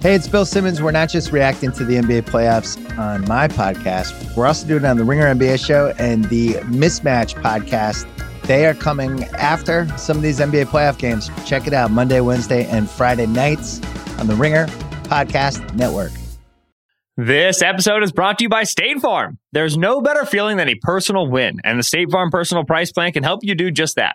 Hey, it's Bill Simmons. We're not just reacting to the NBA playoffs on my podcast, we're also doing it on the Ringer NBA show and the Mismatch podcast. They are coming after some of these NBA playoff games. Check it out Monday, Wednesday, and Friday nights on the Ringer Podcast Network. This episode is brought to you by State Farm. There's no better feeling than a personal win, and the State Farm Personal Price Plan can help you do just that.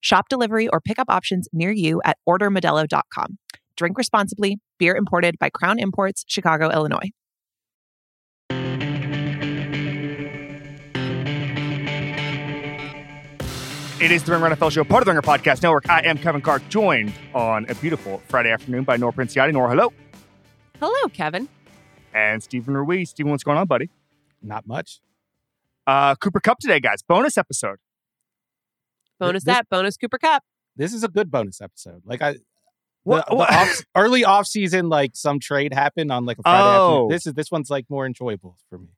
Shop delivery or pickup options near you at ordermodelo.com. Drink responsibly. Beer imported by Crown Imports, Chicago, Illinois. It is the Ringer NFL show, part of the Ringer Podcast Network. I am Kevin Clark, joined on a beautiful Friday afternoon by Nora Princiotti. Nora, hello. Hello, Kevin. And Steven Ruiz. Steven, what's going on, buddy? Not much. Uh, Cooper Kupp today, guys. Bonus episode. Bonus This- that, bonus Cooper Kupp. This is a good bonus episode. Like I, the, What- the off, early off season, like some trade happened on like a Friday Oh. afternoon. This is this one's like more enjoyable for me.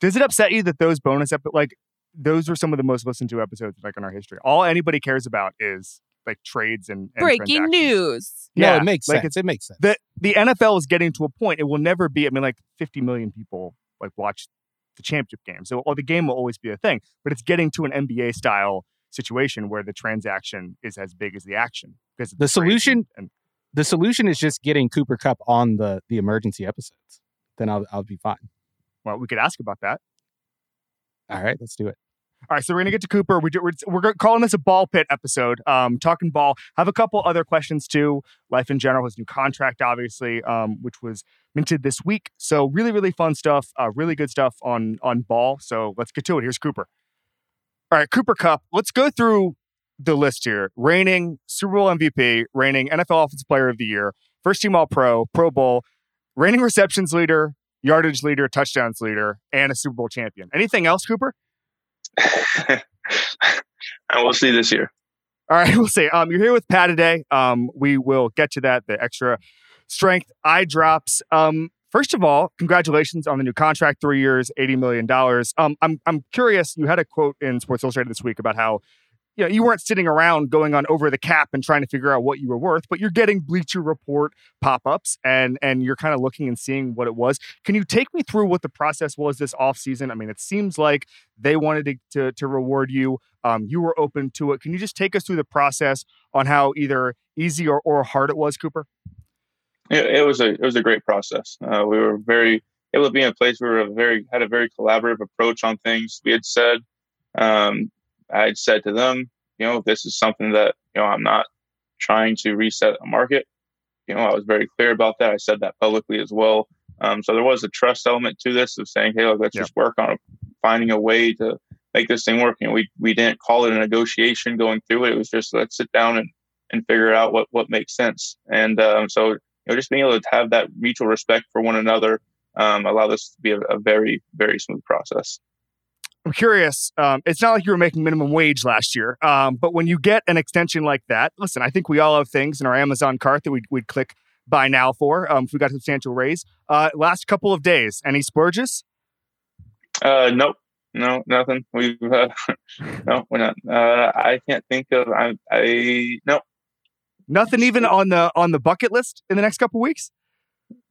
Does it upset you that those bonus episodes, like, those were some of the most listened to episodes like in our history? All anybody cares about is like trades and, and Breaking news. No, Yeah, it makes like sense. It makes sense. the the NFL is getting to a point. It will never be. I mean, like 50 million people like watch the championship game, so or the game will always be a thing. But it's getting to an NBA style situation where the transaction is as big as the action because of The solution- and the solution is just getting Cooper Kupp on the the emergency episodes. Then I'll I'll be fine. well, we could ask about that. All right, let's do it. All right, so we're gonna get to Cooper. We do, we're we're calling this a ball pit episode. Um, talking ball. Have a couple other questions too. Life in general, his new contract, obviously, um, which was minted this week. So really, really fun stuff. Uh, really good stuff on on ball. So let's get to it. Here's Cooper. All right, Cooper Kupp. Let's go through the list here. Reigning Super Bowl MVP, reigning NFL Offensive Player of the Year, first team All Pro, Pro Bowl, reigning receptions leader, yardage leader, touchdowns leader, and a Super Bowl champion. Anything else, Cooper? and we'll see this year. All right, we'll see. Um, you're here with Pataday. Um, we will get to that. The extra strength eye drops. Um, first of all, congratulations on the new contract, three years, eighty million dollars. Um, I'm I'm curious. You had a quote in Sports Illustrated this week about how you know you weren't sitting around going on over the cap and trying to figure out what you were worth, but you're getting Bleacher Report pop-ups and and you're kind of looking and seeing what it was. Can you take me through what the process was this offseason? I mean, it seems like they wanted to to, to reward you. Um, you were open to it. Can you just take us through the process on how either easy or, or hard it was, Cooper? It, it was a it was a great process. Uh, we were very able to be in a place where we were very had a very collaborative approach on things. We had said, um, I had said to them, you know, this is something that you know I'm not trying to reset a market. You know, I was very clear about that. I said that publicly as well. Um, so there was a trust element to this of saying, hey, look, let's Yep. just work on finding a way to make this thing work. You know, we we didn't call it a negotiation going through it. It was just let's sit down and and figure out what what makes sense. And um, so you know, just being able to have that mutual respect for one another um, allow this to be a, a very very smooth process. I'm curious. Um, it's not like you were making minimum wage last year, um, but when you get an extension like that, listen, I think we all have things in our Amazon cart that we'd, we'd click buy now for um, if we got a substantial raise. Uh, last couple of days, any splurges? Uh, nope. No, nothing. We've uh, no, we're not. Uh, I can't think of. I, I no, Nothing even on the on the bucket list in the next couple weeks.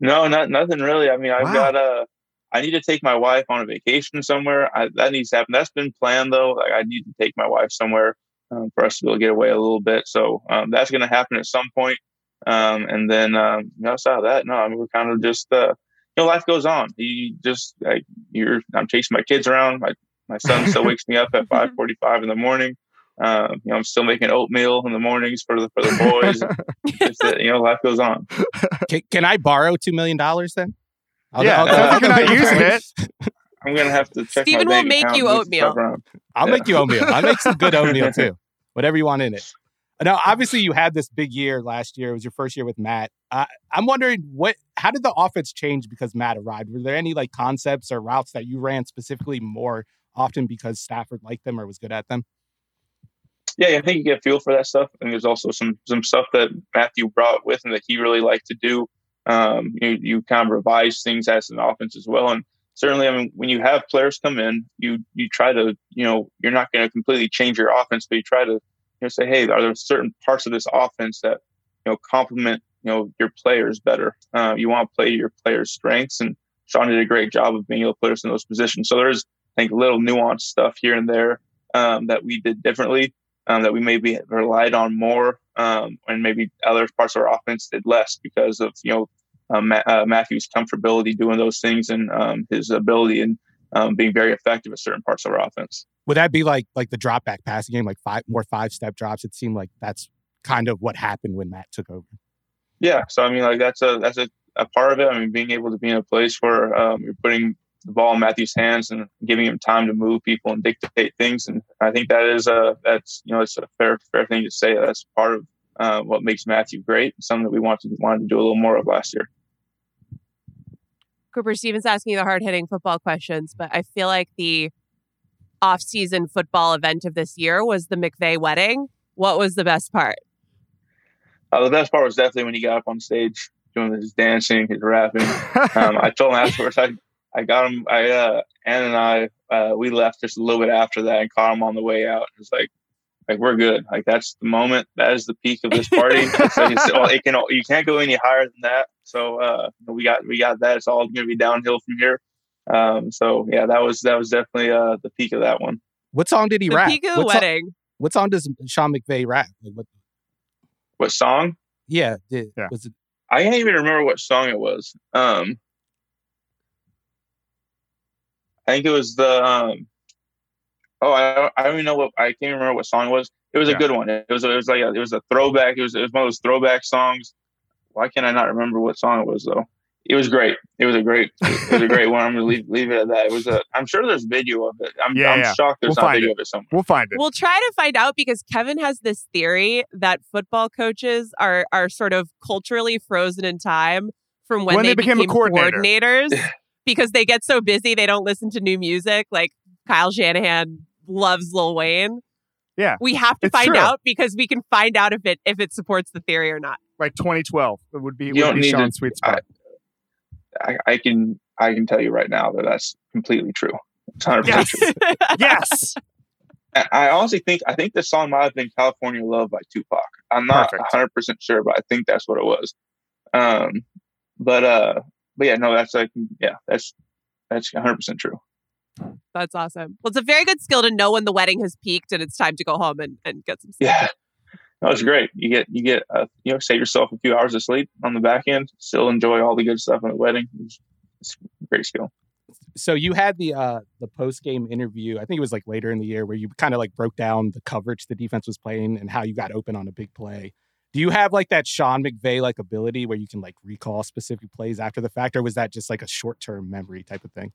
no, not nothing really. I mean, I've Wow. got a. I need to take my wife on a vacation somewhere. I, that needs to happen. That's been planned though. Like I need to take my wife somewhere um, for us to be able to get away a little bit. So um, that's going to happen at some point. Um, and then um, outside of that, no, I mean, we're kind of just uh, you know, life goes on. You just like you're. I'm chasing my kids around. My my son still wakes me up at five forty five in the morning. Um, you know, I'm still making oatmeal in the mornings for the for the boys. It's, uh, you know, life goes on. Can, can I borrow two million dollars then? I'll, Yeah, I'll, sounds like I'll you're not go- using it. I'm gonna have to check. Steven my will make you oatmeal. stuff. I'll Yeah. make you oatmeal. I'll make some good oatmeal too. Whatever you want in it. Now, obviously, you had this big year last year. It was your first year with Matt. Uh, I'm wondering what, how did the offense change because Matt arrived? Were there any like concepts or routes that you ran specifically more often because Stafford liked them or was good at them? Yeah, I think you get a feel for that stuff, and there's also some some stuff that Matthew brought with him that he really liked to do. Um, you you kind of revise things as an offense as well, and certainly, I mean, when you have players come in, you you try to, you know, you're not going to completely change your offense, but you try to know, say, hey, are there certain parts of this offense that you know complement you know your players better? Uh, you want to play your players' strengths, and Sean did a great job of being able to put us in those positions. So there's, I think, little nuanced stuff here and there um, that we did differently, um, that we maybe relied on more, um, and maybe other parts of our offense did less because of you know uh, Ma- uh, Matthew's comfortability doing those things and um, his ability and um, being very effective at certain parts of our offense. Would that be like like the drop back passing game, like five more five step drops? It seemed like that's kind of what happened when Matt took over. Yeah, so I mean, like that's a that's a, a part of it. I mean, being able to be in a place where um, you're putting the ball in Matthew's hands and giving him time to move people and dictate things, and I think that is a that's you know it's a fair fair thing to say. That's part of uh, what makes Matthew great. Something that we wanted to, wanted to do a little more of last year. Cooper Stevens asking the hard hitting football questions, but I feel like the off-season football event of this year was the McVay wedding. What was the best part? Uh, the best part was definitely when he got up on stage doing his dancing, his rapping. um, I told him afterwards, I, I got him, I, uh, Ann and I, uh, we left just a little bit after that and caught him on the way out. It was like, like we're good. Like that's the moment. That is the peak of this party. so well, it can, you can't go any higher than that. So, uh, we got, we got that. It's all going to be downhill from here. Um, so yeah, that was that was definitely uh, the peak of that one. What song did he the rap? Peak of the what wedding. Song, what song does Sean McVay rap? Like what? What song? Yeah, did, yeah. was it? I can't even remember what song it was. Um, I think it was the. Um, oh, I I don't even know what I can't remember what song it was. It was a good one. It was it was like a, it was a throwback. It was it was one of those throwback songs. Why can't I not remember what song it was though? it was great. It was a great, it was a great one. I'm gonna leave, leave it at that. It was a. I'm sure there's video of it. I'm, Yeah, I'm yeah. shocked there's We'll not video it. of it somewhere. We'll find it. We'll try to find out because Kevin has this theory that football coaches are are sort of culturally frozen in time from when, When they became a coordinator. coordinators because they get so busy they don't listen to new music. Like Kyle Shanahan loves Lil Wayne. Yeah, We have to find true. out because we can find out if it if it supports the theory or not. Like 2012, it would be, You would be Sean's to- sweet spot. I, I can I can tell you right now that that's completely true. It's 100% Yes. true. yes. I I honestly think I think the song might have been "California Love" by Tupac. I'm not Perfect. 100 percent sure, but I think that's what it was. Um, but uh, but yeah, no, that's like yeah, that's that's 100 percent true. That's awesome. Well, it's a very good skill to know when the wedding has peaked and it's time to go home and, and get some sleep. Yeah, no, it's great. You get you get uh, you know save yourself a few hours of sleep on the back end. Still enjoy all the good stuff in the wedding. It's, it's a great skill. So you had the uh the post game interview. I think it was like later in the year where you kind of like broke down the coverage the defense was playing and how you got open on a big play. Do you have like that Sean McVay like ability where you can like recall specific plays after the fact, or was that just like a short term memory type of thing?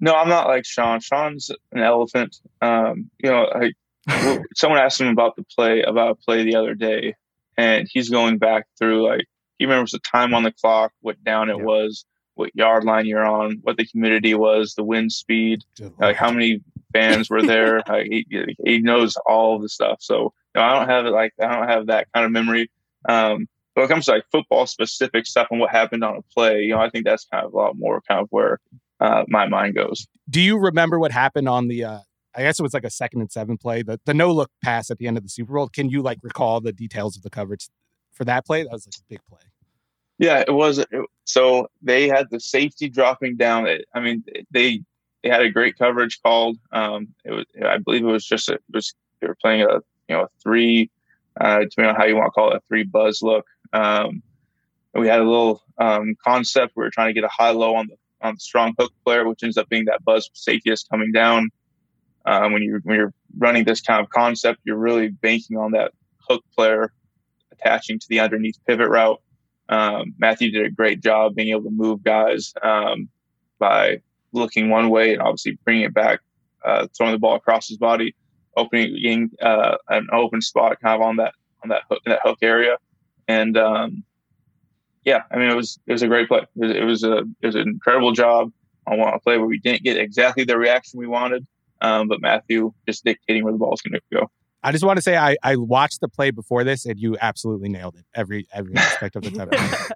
No, I'm not like Sean. Sean's an elephant. Um, you know, like well, someone asked him about the play about a play the other day, and he's going back through like he remembers the time on the clock, what down it Yeah. was, what yard line you're on, what the humidity was, the wind speed, like how many fans were there. like, he, he knows all the stuff. So you know, I don't have it like I don't have that kind of memory. Um, but when it comes to like football specific stuff and what happened on a play, you know, I think that's kind of a lot more kind of where uh, my mind goes. Do you remember what happened on the uh I guess it was like a second and seven play, the the no look pass at the end of the Super Bowl. Can you like recall the details of the coverage for that play? That was like a big play. Yeah, it was. It, so they had the safety dropping down. I mean, they they had a great coverage called. Um, it was, I believe, it was just a, it was they were playing a you know a three, uh, depending on how you want to call it, a three buzz look. Um, we had a little um, concept. We were trying to get a high low on the on the strong hook player, which ends up being that buzz safety is coming down. Um, when you when you're running this kind of concept, you're really banking on that hook player attaching to the underneath pivot route. Um, Matthew did a great job being able to move guys um, by looking one way and obviously bringing it back, uh, throwing the ball across his body, opening uh, an open spot kind of on that on that hook, that hook area, and um, yeah, I mean it was it was a great play. It was, it was a it was an incredible job on one play where we didn't get exactly the reaction we wanted, um, but Matthew just dictating where the ball is going to go. I just want to say I, I watched the play before this and you absolutely nailed it every every aspect of the time.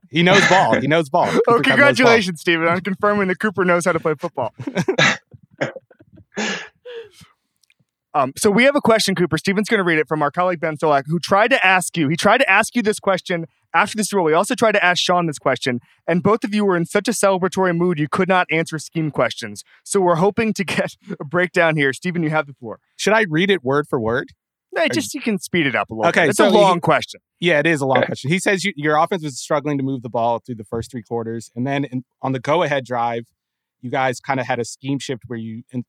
he knows ball. He knows ball. Oh, Cooper ball. congratulations, Steven, on confirming that Cooper knows how to play football. Um, so we have a question, Cooper. Steven's going to read it from our colleague Ben Solak, who tried to ask you. He tried to ask you this question after this Super We also tried to ask Sean this question, and both of you were in such a celebratory mood you could not answer scheme questions. So we're hoping to get a breakdown here. Steven, you have the floor. Should I read it word for word? Hey, just you can speed it up a little. Okay, bit. it's so a he- long question. Yeah, it is a long Okay. question. He says you, your offense was struggling to move the ball through the first three quarters, and then in, on the go-ahead drive, you guys kind of had a scheme shift where you and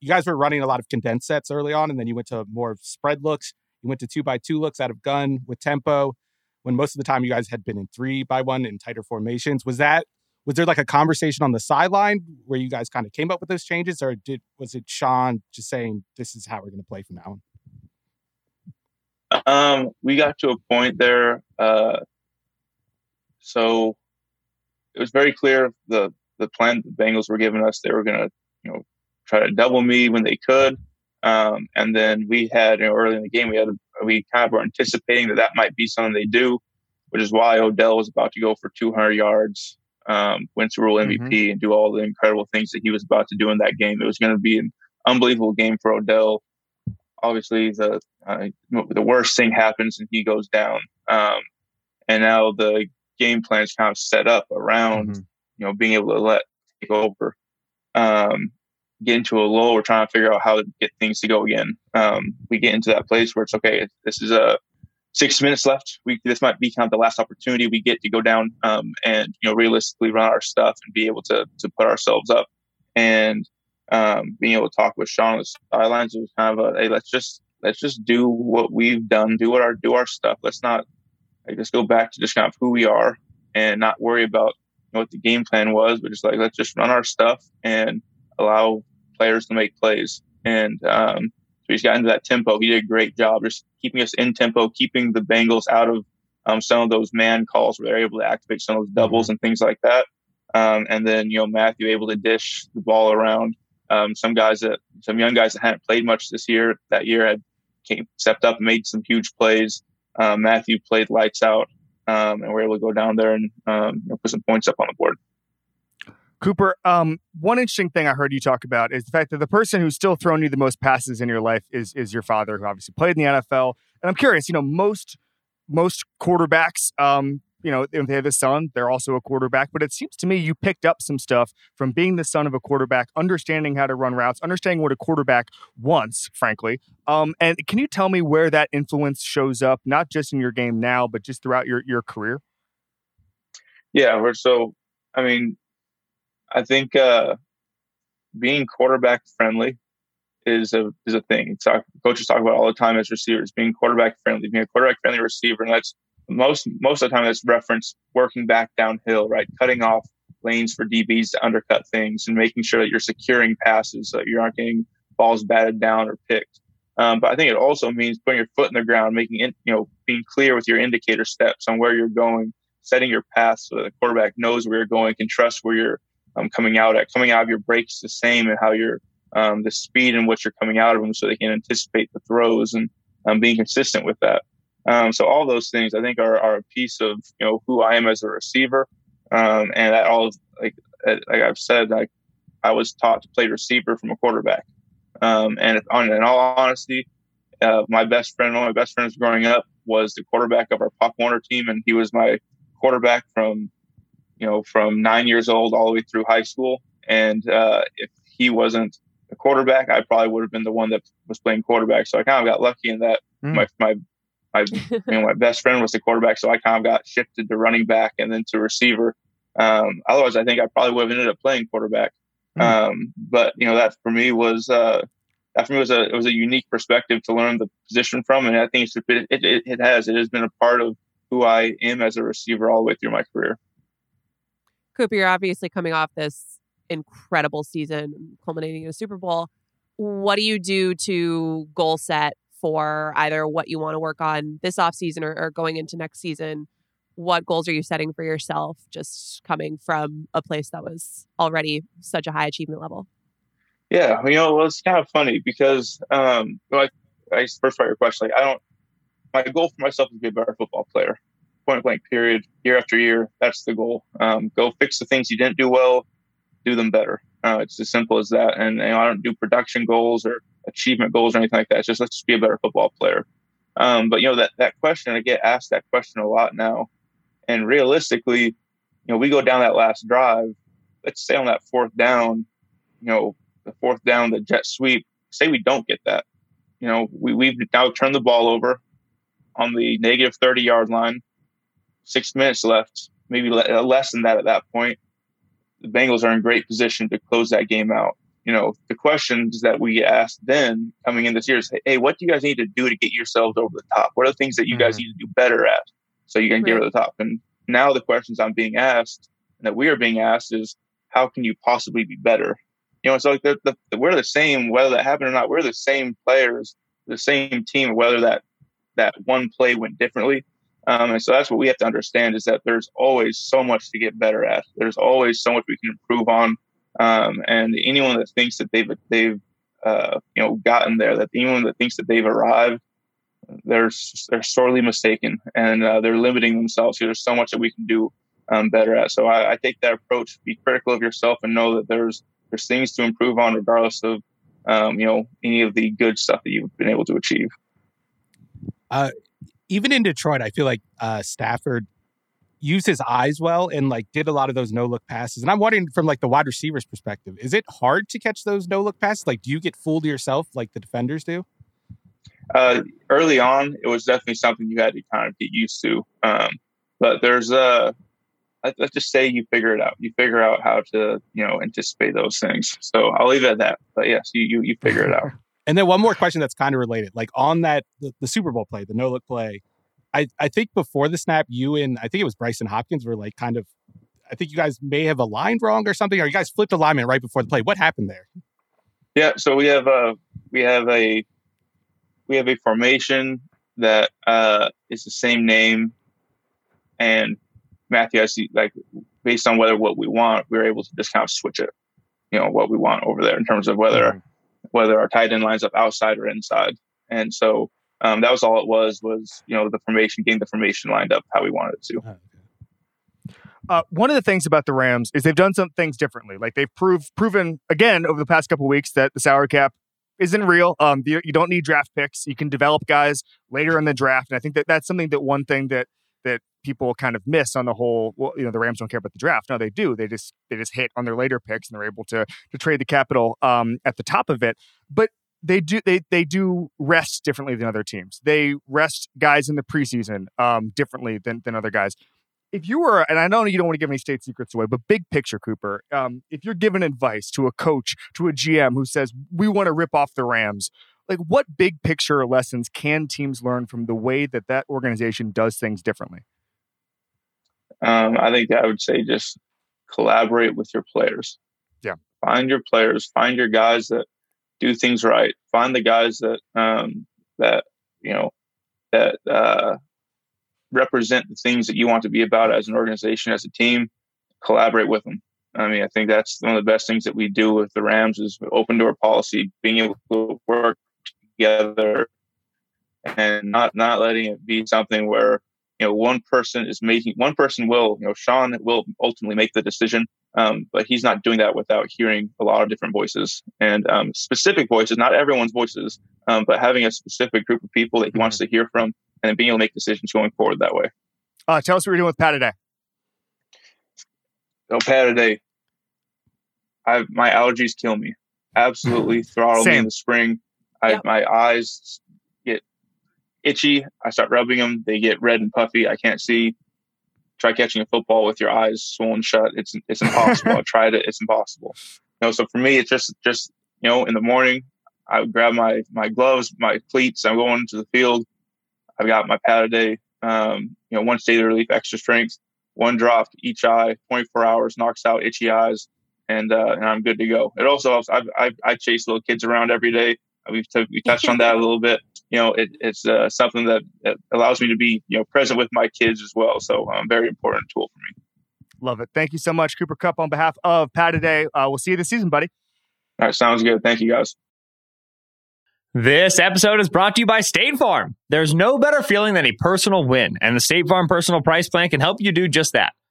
you guys were running a lot of condensed sets early on, and then you went to more spread looks. You went to two by two looks out of gun with tempo, when most of the time you guys had been in three by one in tighter formations. Was that was there like a conversation on the sideline where you guys kind of came up with those changes, or did was it Sean just saying this is how we're going to play from now on? Um, we got to a point there. Uh, so it was very clear the the plan the Bengals were giving us. They were going to, you know, try to double me when they could. Um, and then we had, you know, early in the game, we had we kind of were anticipating that that might be something they do, which is why Odell was about to go for 200 yards, um, win Super Bowl MVP, and do all the incredible things that he was about to do in that game. It was going to be an unbelievable game for Odell. Obviously, the uh, the worst thing happens and he goes down. Um, and now the game plan is kind of set up around Mhm. you know being able to let take over. Um, get into a lull. We're trying to figure out how to get things to go again. Um, we get into that place where it's okay. This is a six minutes left. We this might be kind of the last opportunity we get to go down um, and you know realistically run our stuff and be able to to put ourselves up. And um, being able to talk with Sean on the sidelines it was kind of a hey let's just let's just do what we've done, do what our do our stuff. Let's not like just go back to just kind of who we are and not worry about you know, what the game plan was, but just like let's just run our stuff and allow players to make plays. And um, so he's got into that tempo. He did a great job just keeping us in tempo, keeping the Bengals out of um, some of those man calls where they're able to activate some of those doubles and things like that. Um, and then you know Matthew able to dish the ball around. Um, some guys that some young guys that hadn't played much this year that year had came stepped up and made some huge plays. Um, Matthew played lights out, um, and we're able to go down there and um, put some points up on the board. Cooper, um, one interesting thing I heard you talk about is the fact that the person who's still thrown you the most passes in your life is is your father, who obviously played in the NFL. And I'm curious, you know, most most quarterbacks, um, you know, if they have a son, they're also a quarterback. But it seems to me you picked up some stuff from being the son of a quarterback, understanding how to run routes, understanding what a quarterback wants, frankly. Um, and can you tell me where that influence shows up, not just in your game now, but just throughout your your career? Yeah, so. I mean, I think uh, being quarterback friendly is a is a thing. Talk, coaches talk about all the time as receivers being quarterback friendly, being a quarterback friendly receiver, and that's most most of the time that's reference working back downhill, right, cutting off lanes for DBs to undercut things and making sure that you're securing passes so that you aren't getting balls batted down or picked. Um, but I think it also means putting your foot in the ground, making it, you know, being clear with your indicator steps on where you're going, setting your path so that the quarterback knows where you're going, can trust where you're um, coming out at. Coming out of your breaks the same and how you're um, the speed in which you're coming out of them, so they can anticipate the throws and um, being consistent with that. Um, so all those things I think are, are a piece of you know who I am as a receiver, um, and that all like like I've said, like I was taught to play receiver from a quarterback. Um, and on, in all honesty, uh, my best friend, one of my best friends growing up, was the quarterback of our Pop Warner team, and he was my quarterback from, you know, from nine years old all the way through high school. And uh, if he wasn't a quarterback, I probably would have been the one that was playing quarterback. So I kind of got lucky in that Mm. my my my you know my best friend was the quarterback, so I kind of got shifted to running back and then to receiver. Um, otherwise, I think I probably would have ended up playing quarterback. Mm. Um, but you know that for me was uh, that for me was a it was a unique perspective to learn the position from, and I think it's it, it, it has it has been a part of who I am as a receiver all the way through my career. Cooper, you're obviously coming off this incredible season, culminating in a Super Bowl. What do you do to goal set for either what you want to work on this offseason or, or going into next season? What goals are you setting for yourself just coming from a place that was already such a high achievement level? Yeah, you know, well, it's kind of funny because, um, like, I first part your question, like, I don't, my goal for myself is to be a better football player, point blank, period, year after year. That's the goal. Um, go fix the things you didn't do well, do them better. Uh, it's as simple as that. And you know, I don't do production goals or achievement goals or anything like that. It's just let's just be a better football player. Um, but you know that that question, I get asked that question a lot now. And realistically, you know, we go down that last drive. Let's say on that fourth down, you know, the fourth down, the jet sweep. Say we don't get that. You know, we we've now turned the ball over on the negative thirty yard line. Six minutes left, maybe less than that at that point the Bengals are in great position to close that game out. You know, the questions that we asked then coming in this year is, hey, what do you guys need to do to get yourselves over the top? What are the things that you guys mm-hmm. need to do better at so you can right. get over the top? And now the questions I'm being asked and that we are being asked is, how can you possibly be better? You know, it's like the, the, the, we're the same, whether that happened or not. We're the same players, the same team, whether that that one play went differently. Um, and so that's what we have to understand is that there's always so much to get better at. There's always so much we can improve on. Um, and anyone that thinks that they've they've uh, you know gotten there, that anyone that thinks that they've arrived, they're they're sorely mistaken, and uh, they're limiting themselves. There's so much that we can do um, better at. So I, I, take that approach: be critical of yourself and know that there's there's things to improve on, regardless of um, you know any of the good stuff that you've been able to achieve. Uh, even in Detroit, I feel like uh, Stafford used his eyes well and like did a lot of those no look passes. And I'm wondering from like the wide receivers perspective, is it hard to catch those no look passes? Like, do you get fooled yourself like the defenders do? Uh, early on, it was definitely something you had to kind of get used to. Um, but there's a, uh, let's just say you figure it out. You figure out how to, you know, anticipate those things. So I'll leave it at that. But yes, you you, you figure it out. And then one more question that's kind of related. Like on that the, the Super Bowl play, the no look play, I, I think before the snap, you and I think it was Brycen Hopkins were like kind of I think you guys may have aligned wrong or something, or you guys flipped alignment right before the play. What happened there? Yeah, so we have a we have a we have a formation that uh, is the same name, and Matthew, I see like based on whether what we want, we are able to just kind of switch it, you know, what we want over there in terms of whether mm-hmm whether our tight end lines up outside or inside. And so um, that was all it was, was, you know, the formation, getting the formation lined up how we wanted it to. Uh, one of the things about the Rams is they've done some things differently. Like they've proved proven again over the past couple weeks that the salary cap isn't real. Um, you, you, don't need draft picks. You can develop guys later in the draft, and I think that that's something that one thing that that people kind of miss on the whole. Well, you know, the Rams don't care about the draft. No, they do. They just they just hit on their later picks and they're able to to trade the capital um, at the top of it. But they do they they do rest differently than other teams. They rest guys in the preseason um, differently than than other guys. If you were, and I know you don't want to give any state secrets away, but big picture, Cooper, um, if you're giving advice to a coach, to a GM who says we want to rip off the Rams, like what big picture lessons can teams learn from the way that that organization does things differently? Um, I think I would say just collaborate with your players. Yeah. Find your players, find your guys that do things right. Find the guys that, um, that, you know, that, uh, represent the things that you want to be about as an organization, as a team, collaborate with them. I mean, I think that's one of the best things that we do with the Rams is open door policy, being able to work together and not not letting it be something where you know one person is making one person will you know Sean will ultimately make the decision, um, but he's not doing that without hearing a lot of different voices and um, specific voices, not everyone's voices, um, but having a specific group of people that he wants to hear from and then being able to make decisions going forward that way. Uh, tell us what you're doing with Pataday. Oh, Pataday. I my allergies kill me. Absolutely throttle Same. me in the spring. I, yep. My eyes get itchy. I start rubbing them. They get red and puffy. I can't see. Try catching a football with your eyes swollen shut. It's it's impossible. I tried it. It's impossible. You know, so for me, it's just just you know, in the morning, I would grab my my gloves, my cleats. I'm going to the field. I've got my Pataday. Um, you know, one state relief, extra strength, one drop each eye, 24 hours, knocks out itchy eyes, and uh, and I'm good to go. It also helps. I've, I, I chase little kids around every day We've t- we touched on that a little bit. You know, it, it's uh, something that, that allows me to be, you know, present with my kids as well. So, um, very important tool for me. Love it. Thank you so much, Cooper Kupp, on behalf of Pataday. Uh, we'll see you this season, buddy. All right, sounds good. Thank you, guys. This episode is brought to you by State Farm. There's no better feeling than a personal win, and the State Farm Personal Price Plan can help you do just that.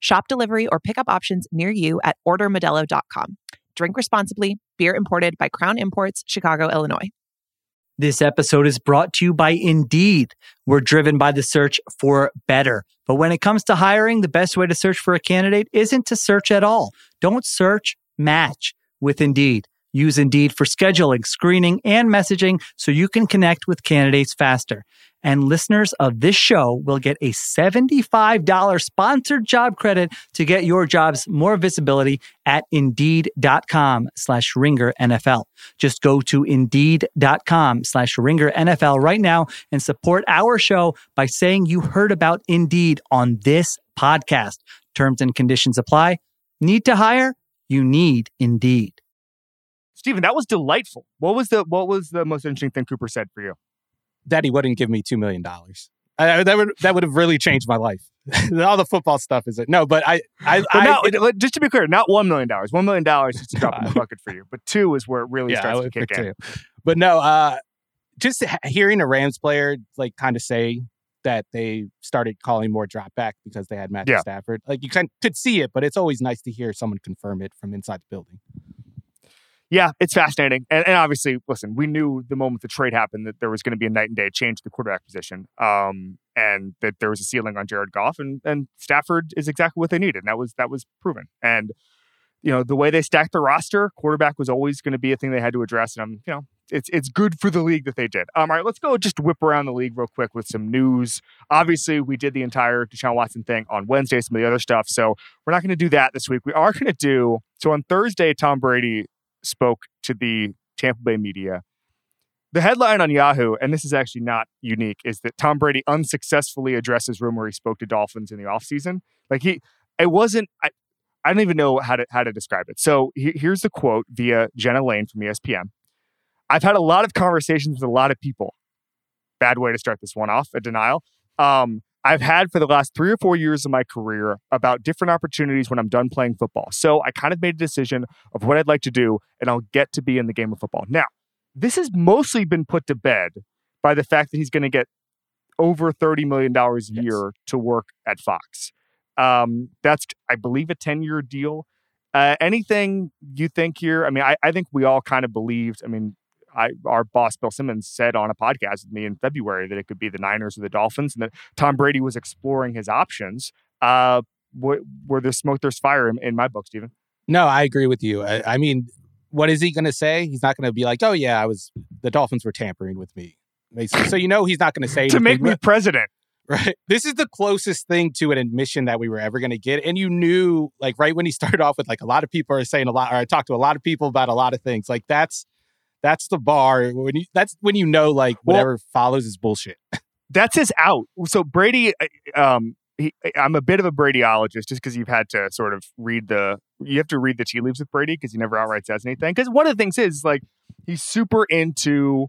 Shop delivery or pickup options near you at ordermodelo.com. Drink responsibly. Beer imported by Crown Imports, Chicago, Illinois. This episode is brought to you by Indeed. We're driven by the search for better. But when it comes to hiring, the best way to search for a candidate isn't to search at all. Don't search, match with Indeed. Use Indeed for scheduling, screening, and messaging so you can connect with candidates faster. And listeners of this show will get a $75 sponsored job credit to get your jobs more visibility at indeed.com slash ringer NFL. Just go to indeed.com slash ringer NFL right now and support our show by saying you heard about Indeed on this podcast. Terms and conditions apply. Need to hire? You need Indeed. Steven, that was delightful. What was the what was the most interesting thing Cooper said for you? That he wouldn't give me two million dollars. that would that would have really changed my life. All the football stuff is it? No, but I, I, but I it, just to be clear, not one million dollars. One million dollars is a drop in the bucket for you, but two is where it really yeah, starts to kick in. Two. But no, uh, just hearing a Rams player like kind of say that they started calling more drop back because they had Matthew Yeah. Stafford. Like you kind could see it, but it's always nice to hear someone confirm it from inside the building. Yeah, it's fascinating. And, and obviously, listen, we knew the moment the trade happened that there was going to be a night and day change to the quarterback position um, and that there was a ceiling on Jared Goff. And, and Stafford is exactly what they needed. And that was, that was proven. And, you know, the way they stacked the roster, quarterback was always going to be a thing they had to address. And I'm, you know, it's it's good for the league that they did. Um, all right, let's go just whip around the league real quick with some news. Obviously, we did the entire Deshaun Watson thing on Wednesday, some of the other stuff. So we're not going to do that this week. We are going to do so on Thursday. Tom Brady spoke to the Tampa Bay media. The headline on Yahoo, and this is actually not unique, is that Tom Brady unsuccessfully addresses rumor he spoke to Dolphins in the offseason. Like he, it wasn't. I, I don't even know how to how to describe it. So he, here's the quote via Jenna Laine from ESPN. I've had a lot of conversations with a lot of people. Bad way to start this one off, a denial. Um, I've had for the last three or four years of my career about different opportunities when I'm done playing football. So I kind of made a decision of what I'd like to do, and I'll get to be in the game of football. Now, this has mostly been put to bed by the fact that he's going to get over $30 million a Yes. year to work at Fox. Um, that's, I believe, a 10 year deal. Uh, anything you think here? I mean, I, I think we all kind of believed. I mean, I, our boss Bill Simmons said on a podcast with me in February that it could be the Niners or the Dolphins, and that Tom Brady was exploring his options. Uh, wh- where there's smoke, there's fire in, in my book, Steven. No, I agree with you. I, I mean, what is he going to say? He's not going to be like, "Oh yeah, I was the Dolphins were tampering with me." So you know he's not going to say to make me president. right. This is the closest thing to an admission that we were ever going to get, and you knew, like, right when he started off with, like, a lot of people are saying a lot, or I talked to a lot of people about a lot of things. Like that's that's the bar when you that's when you know, like, Well- whatever follows is bullshit. That's his out. So Brady, uh, um, he, I'm a bit of a Bradyologist just because you've had to sort of read the you have to read the tea leaves with Brady because he never outright says anything. Because one of the things is like he's super into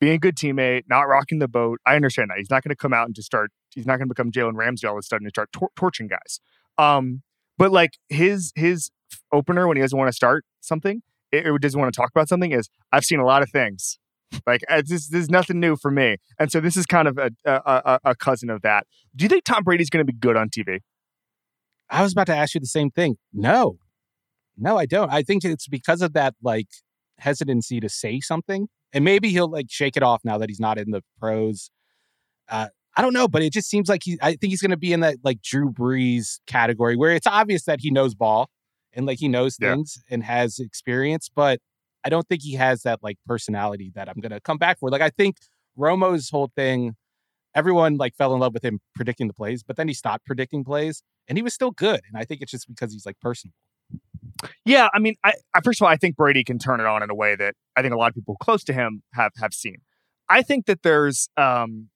being a good teammate, not rocking the boat. I understand that he's not going to come out and just start. He's not going to become Jalen Ramsey all of a sudden and start tor- torching guys. Um, but like his his opener when he doesn't want to start something it, doesn't want to talk about something is I've seen a lot of things. Like uh, this, is nothing new for me, and so this is kind of a a, a, a cousin of that. Do you think Tom Brady's going to be good on TV? I was about to ask you the same thing. No, no, I don't. I think it's because of that like hesitancy to say something, and maybe he'll like shake it off now that he's not in the pros. Uh, I don't know, but it just seems like he. I think he's going to be in that like Drew Brees category where it's obvious that he knows ball and like he knows Yeah. things and has experience, but I don't think he has that like personality that I'm to come back for. Like I think Romo's whole thing, everyone like fell in love with him predicting the plays, but then he stopped predicting plays and he was still good. And I think it's just because he's like personable. Yeah, I mean, I, I first of all, I think Brady can turn it on in a way that I think a lot of people close to him have have seen. I think that there's um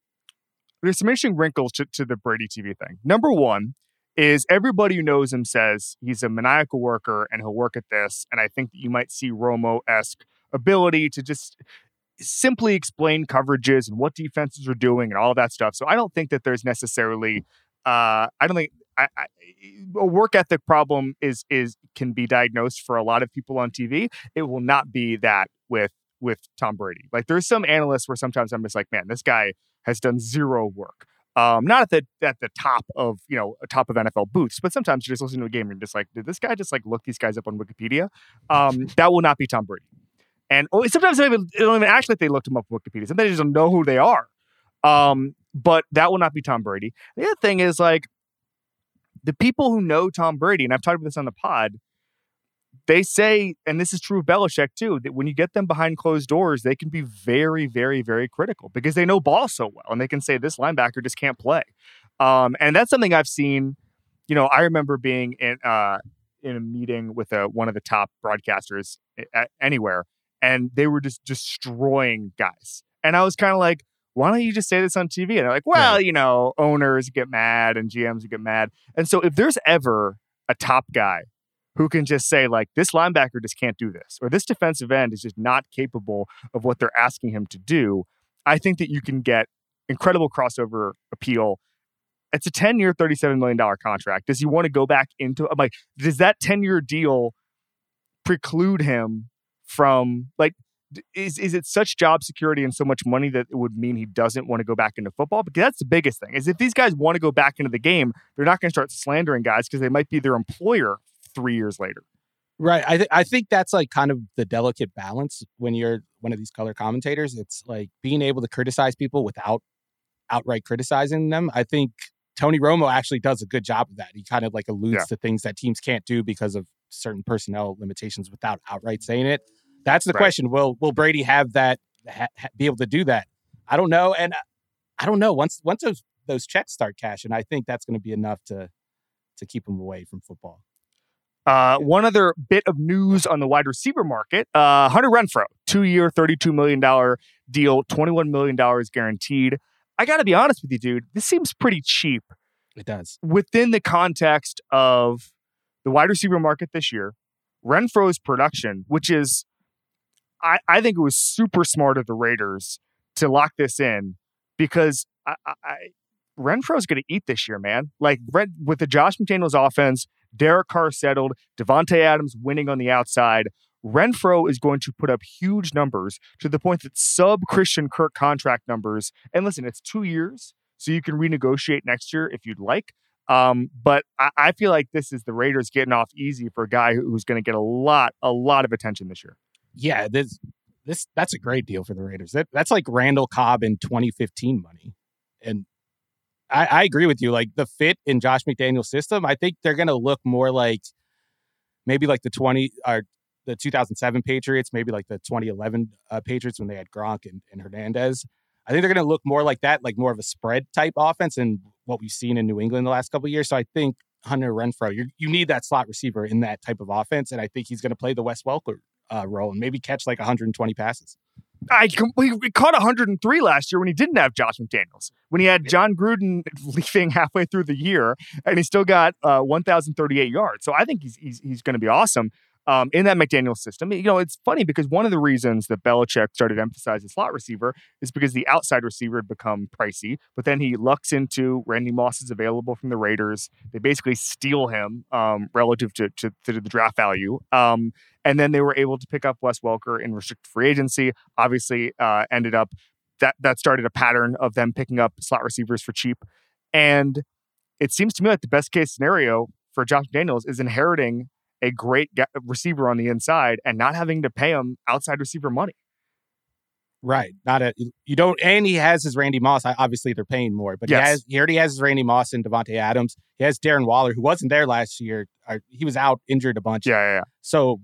there's some interesting wrinkles to, to the Brady TV thing. Number one is everybody who knows him says he's a maniacal worker and he'll work at this. And I think that you might see Romo esque ability to just simply explain coverages and what defenses are doing and all that stuff. So I don't think that there's necessarily uh I don't think I, I, a work ethic problem is is can be diagnosed for a lot of people on TV. It will not be that with with Tom Brady. Like there's some analysts where sometimes I'm just like, man, this guy has done zero work. Um, not at the at the top of you know top of NFL booths, but sometimes you just listen to a game and you're just like, did this guy just like look these guys up on Wikipedia? Um, that will not be Tom Brady. And oh, sometimes they don't, even, they don't even act like they looked him up on Wikipedia. Sometimes they just don't know who they are. Um, but that will not be Tom Brady. The other thing is like the people who know Tom Brady, and I've talked about this on the pod, they say, and this is true of Belichick too, that when you get them behind closed doors, they can be very, very, very critical because they know ball so well, and they can say this linebacker just can't play. Um, and that's something I've seen. You know, I remember being in uh, in a meeting with a, one of the top broadcasters anywhere, and they were just destroying guys, and I was kind of like, why don't you just say this on TV? And they're like, well, right. you know, owners get mad and GMs get mad. And so if there's ever a top guy who can just say like this linebacker just can't do this or this defensive end is just not capable of what they're asking him to do i think that you can get incredible crossover appeal it's a 10 year 37 million dollar contract does he want to go back into I'm like does that 10 year deal preclude him from like is is it such job security and so much money that it would mean he doesn't want to go back into football? Because that's the biggest thing. Is if these guys want to go back into the game, they're not going to start slandering guys because they might be their employer three years later. Right. I th- I think that's like kind of the delicate balance when you're one of these color commentators. It's like being able to criticize people without outright criticizing them. I think Tony Romo actually does a good job of that. He kind of like alludes yeah. to things that teams can't do because of certain personnel limitations without outright saying it. That's the right. question. Will Will Brady have that? Ha, be able to do that? I don't know, and uh, I don't know. Once once those those checks start cashing, I think that's going to be enough to to keep him away from football. Uh, one other bit of news on the wide receiver market: uh, Hunter Renfrow, two-year, thirty-two million dollar deal, twenty-one million dollars guaranteed. I got to be honest with you, dude. This seems pretty cheap. It does within the context of the wide receiver market this year. Renfrow's production, which is I, I think it was super smart of the Raiders to lock this in because I, I Renfrow's going to eat this year, man. Like with the Josh McDaniels offense, Derek Carr settled, Davante Adams winning on the outside. Renfrow is going to put up huge numbers to the point that sub Christian Kirk contract numbers. And listen, it's two years, so you can renegotiate next year if you'd like. Um, but I, I feel like this is the Raiders getting off easy for a guy who's going to get a lot, a lot of attention this year yeah, this this that's a great deal for the Raiders. That that's like Randall Cobb in 2015 money, and I, I agree with you. Like the fit in Josh McDaniel's system, I think they're going to look more like maybe like the 20 or the 2007 Patriots, maybe like the 2011 uh, Patriots when they had Gronk and, and Hernandez. I think they're going to look more like that, like more of a spread type offense and what we've seen in New England the last couple years. So I think Hunter Renfrow, you need that slot receiver in that type of offense, and I think he's going to play the Wes Welker uh, role and maybe catch like 120 passes. I we, we caught 103 last year when he didn't have Josh McDaniels. When he had Jon Gruden leaving halfway through the year, and he still got uh, 1,038 yards. So I think he's he's, he's going to be awesome um, in that McDaniel system. You know, it's funny because one of the reasons that Belichick started emphasizing slot receiver is because the outside receiver had become pricey, but then he lucks into Randy Moss is available from the Raiders. They basically steal him um, relative to, to, to, the draft value. Um, and then they were able to pick up Wes Welker in restricted free agency. Obviously, uh, ended up that that started a pattern of them picking up slot receivers for cheap. And it seems to me like the best case scenario for Josh Daniels is inheriting a great receiver on the inside and not having to pay him outside receiver money. Right. Not a you don't and he has his Randy Moss. Obviously they're paying more, but yes. he has he already has his Randy Moss and Davante Adams. He has Darren Waller, who wasn't there last year. He was out injured a bunch. Yeah, yeah, yeah. So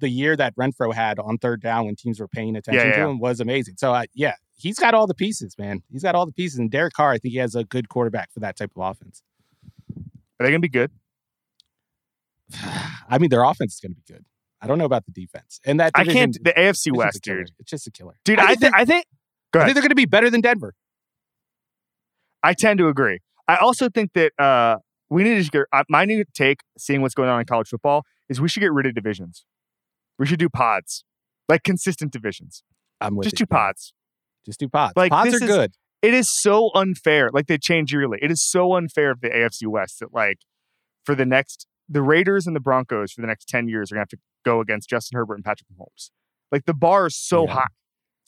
the year that Renfrow had on third down when teams were paying attention yeah, yeah, to him was amazing. So uh, yeah, he's got all the pieces, man. He's got all the pieces. And Derek Carr, I think he has a good quarterback for that type of offense. Are they going to be good? I mean, their offense is going to be good. I don't know about the defense. And that I can't. The AFC it's just a West, dude. It's just a killer. Dude, I I, think I think. I think they're going to be better than Denver. I tend to agree. I also think that uh, we need to get uh, my new take, seeing what's going on in college football, is we should get rid of divisions. We should do pods, like consistent divisions. I'm with Just it, do man. pods. Just do pods. Like, pods are is- good. It is so unfair. Like they change yearly. It is so unfair of the AFC West that like for the next the Raiders and the Broncos for the next ten years are gonna have to go against Justin Herbert and Patrick Mahomes. Like the bar is so Yeah. high.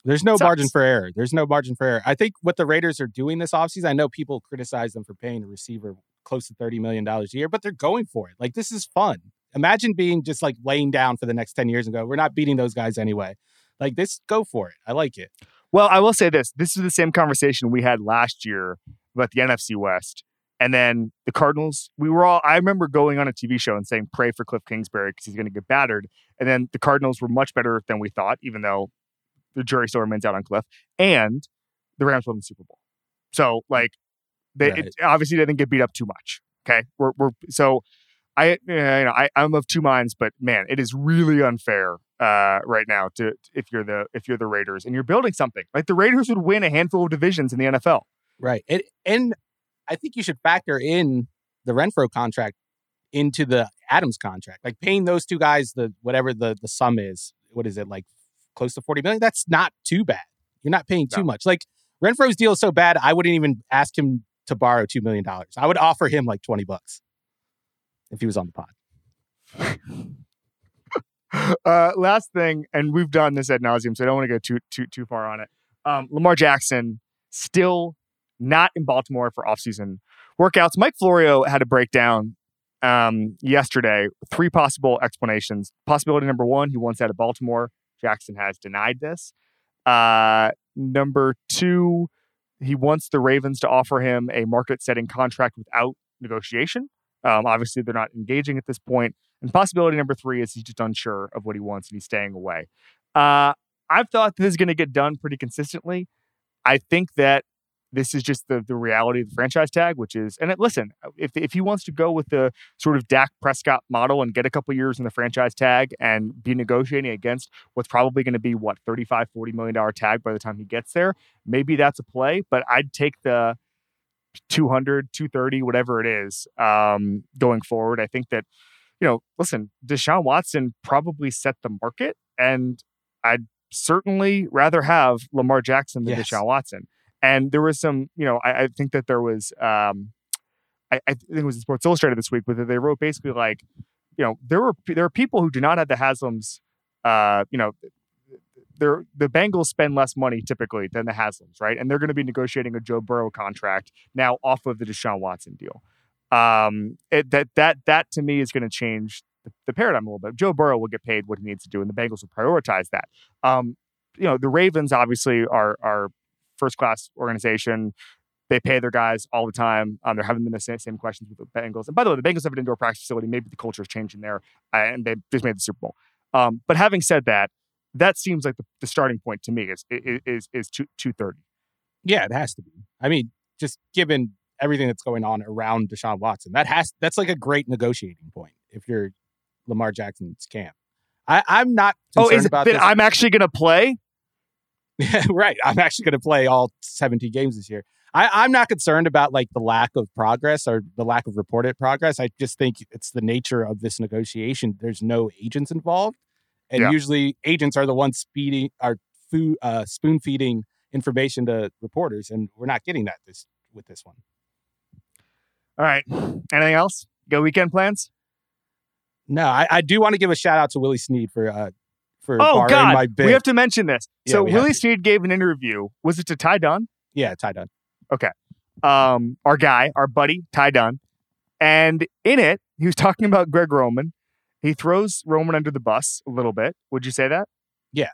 There's no margin for error. There's no margin for error. I think what the Raiders are doing this offseason, I know people criticize them for paying a receiver close to $30 million a year, but they're going for it. Like, this is fun. Imagine being just like laying down for the next 10 years and go, we're not beating those guys anyway. Like, this, go for it. I like it. Well, I will say this. This is the same conversation we had last year about the NFC West. And then the Cardinals, we were all, I remember going on a TV show and saying, pray for Cliff Kingsbury because he's going to get battered. And then the Cardinals were much better than we thought, even though the jury still remains out on Cliff. And the Rams won the Super Bowl. So, like, they Right. it, obviously didn't get beat up too much. Okay. We're, we're so I, you know, I, I'm of two minds, but man, it is really unfair uh, right now to if you're the if you're the Raiders and you're building something like the Raiders would win a handful of divisions in the NFL. Right. And, and I think you should factor in the Renfrow contract into the Adams contract. Like paying those two guys the whatever the the sum is. What is it like close to 40 million? That's not too bad. You're not paying too No. much. Like Renfrow's deal is so bad, I wouldn't even ask him to borrow 2 million dollars. I would offer him like 20 bucks if he was on the pod. Uh, last thing, and we've done this ad nauseum, so I don't want to go too too too far on it. Um, Lamar Jackson still not in Baltimore for offseason workouts. Mike Florio had a breakdown um, yesterday. Three possible explanations. Possibility number one, he wants out of Baltimore. Jackson has denied this. Uh, number two, he wants the Ravens to offer him a market-setting contract without negotiation. Um, obviously, they're not engaging at this point. And possibility number three is he's just unsure of what he wants and he's staying away. Uh, I've thought this is going to get done pretty consistently. I think that this is just the the reality of the franchise tag, which is, and it, listen, if if he wants to go with the sort of Dak Prescott model and get a couple years in the franchise tag and be negotiating against what's probably going to be what 35 40 million dollar tag by the time he gets there, maybe that's a play, but I'd take the 200, 230, whatever it is, um, going forward. I think that, you know, listen, Deshaun Watson probably set the market, and I'd certainly rather have Lamar Jackson than Yes. Deshaun Watson. And there was some, you know, I, I think that there was, um, I, I think it was in Sports Illustrated this week, but they wrote basically like, you know, there were there are people who do not have the Haslams, uh, you know, they're, the Bengals spend less money typically than the Haslams, right? And they're going to be negotiating a Joe Burrow contract now off of the Deshaun Watson deal. Um, it, that that that to me is going to change the, the paradigm a little bit. Joe Burrow will get paid what he needs to do, and the Bengals will prioritize that. Um, you know, the Ravens obviously are are first class organization. They pay their guys all the time. Um, there haven't been the same, same questions with the Bengals. And by the way, the Bengals have an indoor practice facility. Maybe the culture is changing there, uh, and they just made the Super Bowl. Um, but having said that, that seems like the, the starting point to me is is is, two two thirty. Yeah, it has to be. I mean, just given everything that's going on around Deshaun Watson, that has that's like a great negotiating point if you're Lamar Jackson's camp. I, I'm not Oh, is it about. I'm actually going to play? Yeah, right. I'm actually going to play all 17 games this year. I, I'm not concerned about like the lack of progress or the lack of reported progress. I just think it's the nature of this negotiation. There's no agents involved, and Yeah. usually agents are the ones speeding are food uh, spoon feeding information to reporters, and we're not getting that this with this one. All right. Anything else? Go weekend plans? No, I, I do want to give a shout out to Willie Snead for uh for Oh God, we have to mention this. Yeah, so Willie. Snead gave an interview. Was it to Ty Dunne? yeah, Ty Okay, um, our guy, our buddy, Ty Dunne. And in it, he was talking about Greg Roman. He throws Roman under the bus a little bit. Would you say that? Yeah.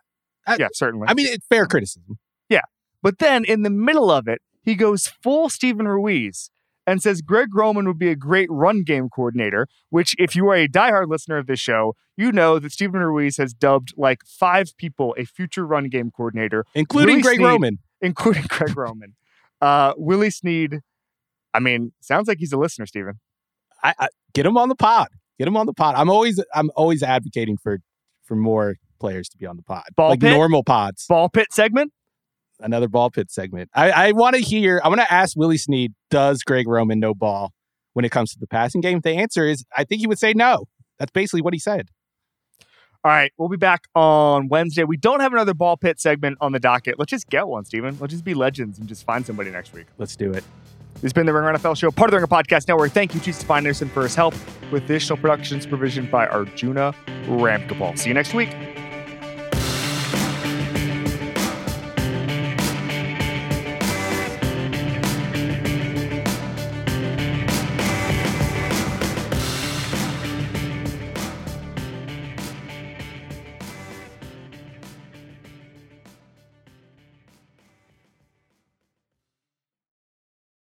I- yeah, certainly. I mean, it's fair criticism. Yeah, but then in the middle of it, he goes full Steven Ruiz and says Greg Roman would be a great run game coordinator, which, if you are a diehard listener of this show, you know that Steven Ruiz has dubbed like five people a future run game coordinator, including Willie Greg Snead- Roman. including Greg Roman. Uh, Willie Snead, I mean, sounds like he's a listener, Steven. I, I get him on the pod. Get him on the pod. I'm always I'm always advocating for for more players to be on the pod. Ball like pit? normal pods. Ball pit segment. Another ball pit segment. I, I want to hear. I want to ask Willie Snead. Does Greg Roman know ball when it comes to the passing game? The answer is, I think he would say no. That's basically what he said. All right, we'll be back on Wednesday. We don't have another ball pit segment on the docket. Let's just get one, Steven. Let's just be legends and just find somebody next week. Let's do it. This has been the Ringer NFL Show, part of the Ringer Podcast Network. Thank you, Stefan Anderson, for his help with additional production supervision by Arjuna Ramgopal. See you next week.